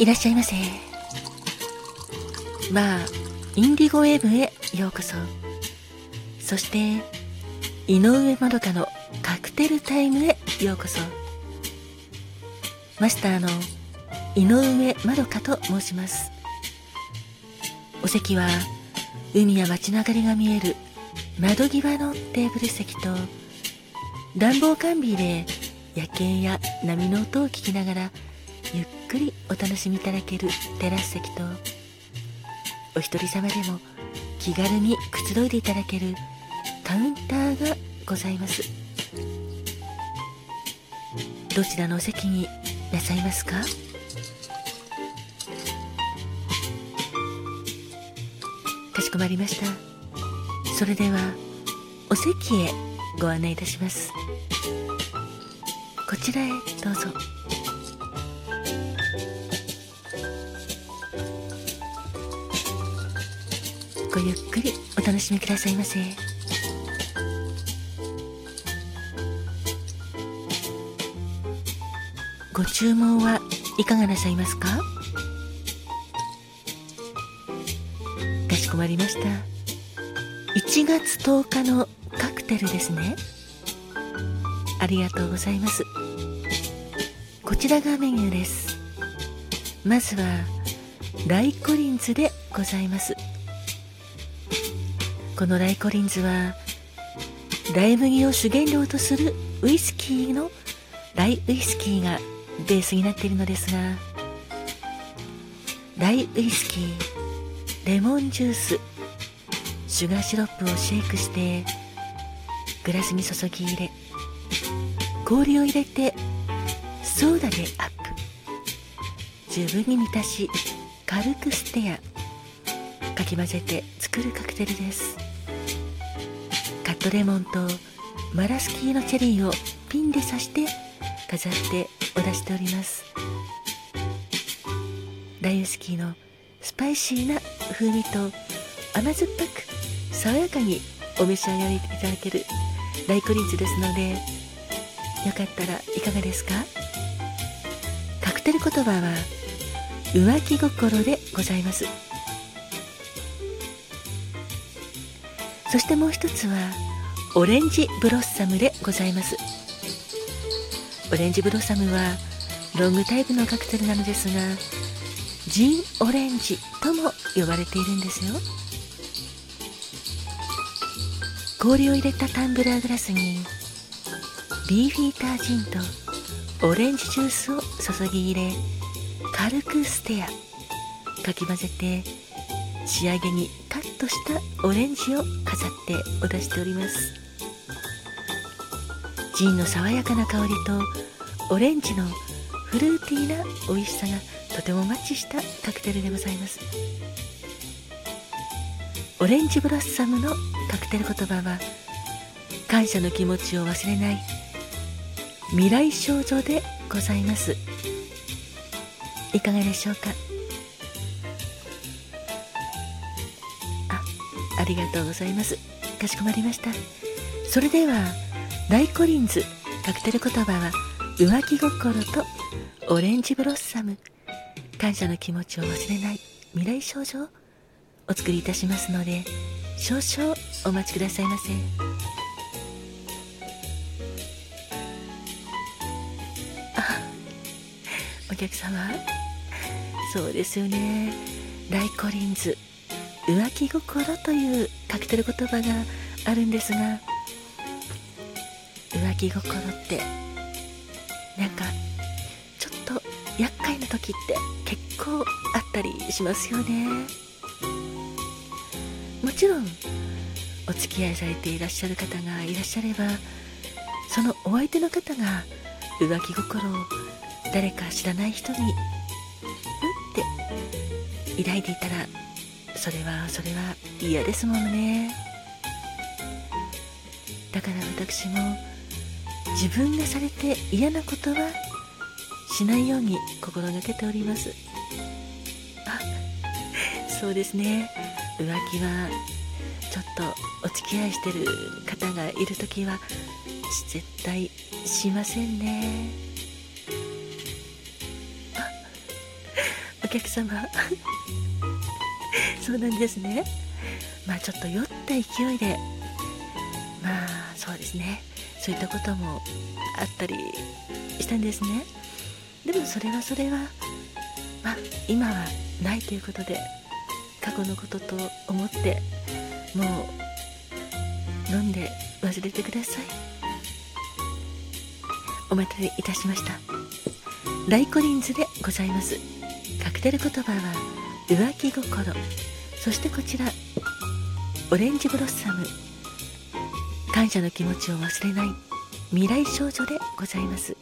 いらっしゃいませ。まあインディゴウェブへようこそ。そして井上まどかのカクテルタイムへようこそ。マスターの井上まどかと申します。お席は海や街の明かりが見える窓際のテーブル席と暖房完備で夜景や波の音を聞きながらゆっくりお楽しみいただけるテラス席とお一人様でも気軽にくつろいでいただけるカウンターがございますどちらのお席になさいますか？かしこまりました。それではお席へご案内いたします。こちらへどうぞ。ごゆっくりお楽しみくださいませ。ご注文はいかがなさいますか？かしこまりました。1月10日のカクテルですね。ありがとうございます。こちらがメニューです。まずはライコリンズでございます。このライコリンズはライ麦を主原料とするウイスキーのライウイスキーがベースになっているのですがライウイスキーレモンジュースシュガーシロップをシェイクしてグラスに注ぎ入れ氷を入れてソーダでアップ。十分に満たし軽くステアかき混ぜて作るカクテルです。レモンとマラスキーのチェリーをピンで刺して飾ってお出しております。ライウスキーのスパイシーな風味と甘酸っぱく爽やかにお召し上がりいただけるライコリンズですのでよかったらいかがですか？カクテル言葉は浮気心でございます。そしてもう一つはオレンジブロッサムでございます。オレンジブロッサムはロングタイプのカクテルなのですがジンオレンジとも呼ばれているんですよ。氷を入れたタンブラーグラスにビーフィータージンとオレンジジュースを注ぎ入れ軽くステアかき混ぜて仕上げにカットしたオレンジを飾ってお出しております。ジンの爽やかな香りとオレンジのフルーティーな美味しさがとてもマッチしたカクテルでございます。オレンジブラッサムのカクテル言葉は感謝の気持ちを忘れない未来少女でございます。いかがでしょうか？あありがとうございます。かしこまりました。それではライコリンズカクテル言葉は浮気心とオレンジブロッサム。感謝の気持ちを忘れない未来少女をお作りいたしますので少々お待ちくださいませ。あお客様。そうですよね。ライコリンズ浮気心というカクテル言葉があるんですが浮気心って。なんかちょっと厄介な時って結構あったりしますよね。もちろんお付き合いされていらっしゃる方がいらっしゃればそのお相手の方が浮気心を誰か知らない人にうんって抱いていたらそれはそれは嫌ですものね。だから私も自分がされて嫌なことはしないように心がけております。あそうですね。浮気はちょっとお付き合いしてる方がいる時は絶対しませんね。あお客様。そうなんですね。まあちょっと酔った勢いで。まあそうですね。そういったこともあったりしたんですね。でもそれはそれはまあ今はないということで過去のことと思ってもう飲んで忘れてください。お待たせいたしました。ライコリンズでございます。カクテル言葉は浮気心。そしてこちらオレンジブロッサム。感謝の気持ちを忘れない。未来少女でございます。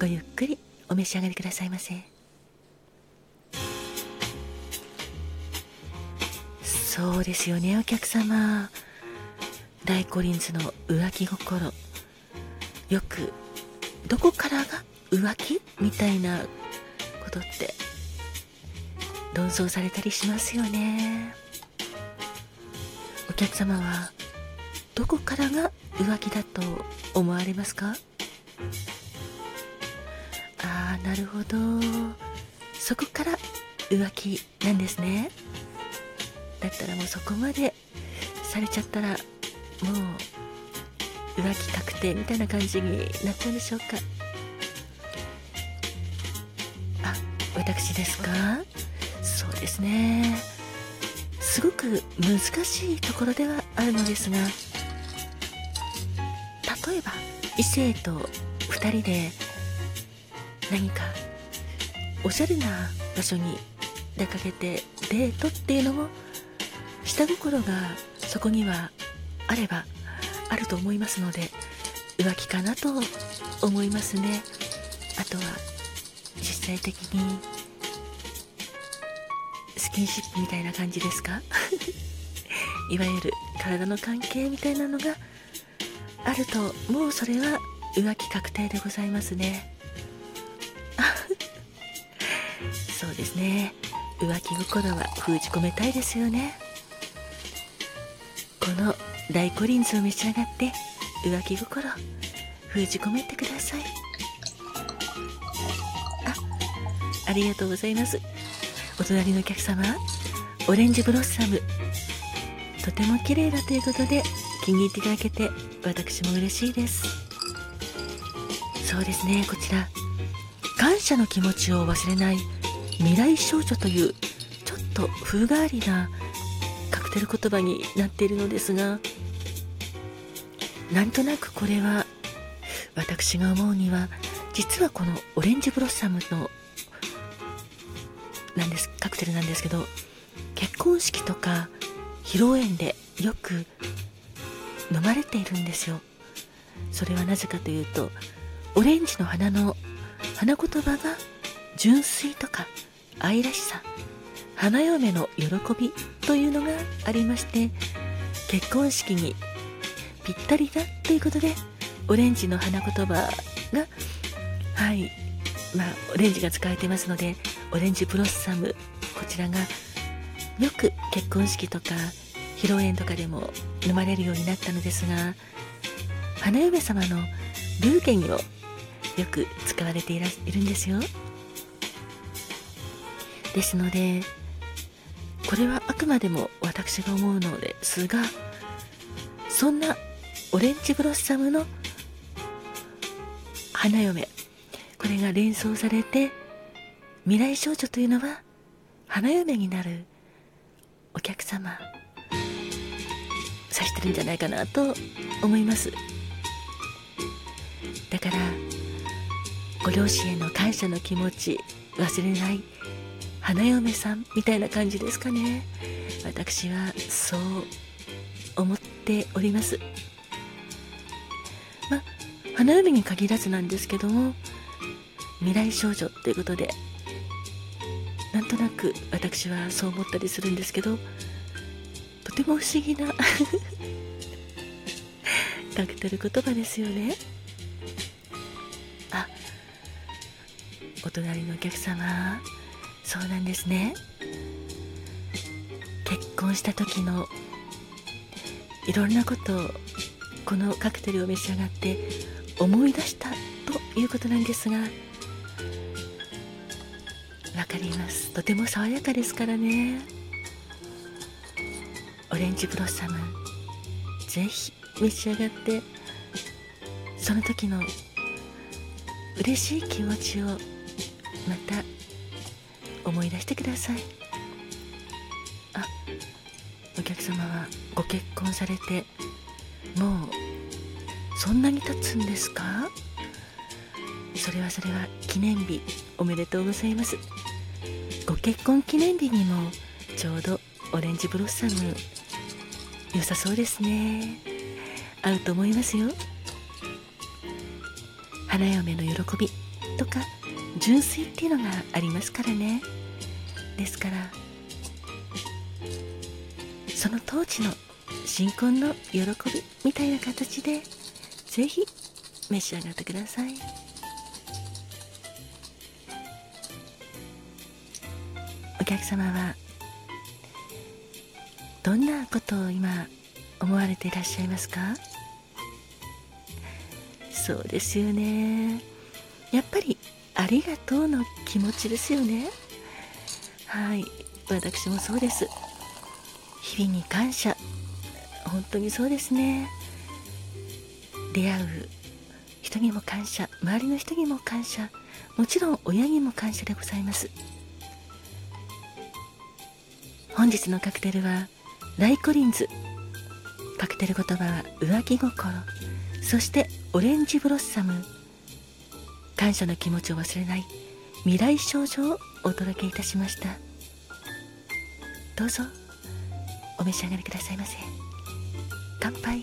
ごゆっくりお召し上がりくださいませ。そうですよねお客様。大コリンズの浮気心。よくどこからが浮気みたいなことって論争されたりしますよね。お客様はどこからが浮気だと思われますか？ああなるほど。そこから浮気なんですね。だったらもうそこまでされちゃったらもう浮気確定みたいな感じになっちゃうんでしょうか？あ私ですか？そうですね。すごく難しいところではあるのですが例えば異性と2人で何かおしゃれな場所に出かけてデートっていうのも下心がそこにはあればあると思いますので浮気かなと思いますね。あとは実際的にスキンシップみたいな感じですか？いわゆる体の関係みたいなのがあるともうそれは浮気確定でございますね。そうですね。浮気心は封じ込めたいですよね。この大コリンズを召し上がって浮気心封じ込めてください。あありがとうございます。お隣のお客様オレンジブロッサム。とても綺麗だということで気に入っていただけて私も嬉しいです。そうですね。こちら感謝の気持ちを忘れない未来少女というちょっと風変わりなてる言葉になっているのですがなんとなくこれは私が思うには実はこのオレンジブロッサムのなんですカクテルなんですけど結婚式とか披露宴でよく飲まれているんですよ。それはなぜかというとオレンジの花の花言葉が純粋とか愛らしさ花嫁の喜びというのがありまして結婚式にぴったりだということでオレンジの花言葉がはいまあオレンジが使われていますのでオレンジブロッサムこちらがよく結婚式とか披露宴とかでも飲まれるようになったのですが花嫁様のルーゲンをよく使われていらいるんですよ。ですのでこれはあくまでも私が思うのですがそんなオレンジブロッサムの花嫁これが連想されて未来少女というのは花嫁になるお客様。るんじゃないかなと思います。だからご両親への感謝の気持ち忘れない花嫁さんみたいな感じですかね。私はそう思っております。ま花嫁に限らずなんですけども未来少女っていうことでなんとなく私はそう思ったりするんですけどとても不思議なカクテル言葉ですよね。あお隣のお客様そうなんですね。結婚した時のいろんなことをこのカクテルを召し上がって思い出したということなんですがわかります。とても爽やかですからね。オレンジブロッサムぜひ召し上がってその時の嬉しい気持ちをまた思い出してください。あお客様はご結婚されてもうそんなに経つんですか？それはそれは記念日おめでとうございます。ご結婚記念日にもちょうどオレンジブロッサム良さそうですね。合うと思いますよ。花嫁の喜びとか純粋っていうのがありますからね。ですからその当時の新婚の喜びみたいな形でぜひ召し上がってください。お客様はどんなことを今思われていらっしゃいますか？そうですよね。やっぱりありがとうの気持ちですよね。はい。私もそうです。日々に感謝。本当にそうですね。出会う人にも感謝。周りの人にも感謝。もちろん親にも感謝でございます。本日のカクテルはライコリンズ。カクテル言葉は浮気心。そしてオレンジブロッサム。感謝の気持ちを忘れない。未来少女をお届けいたしました。どうぞ。お召し上がりくださいませ。乾杯。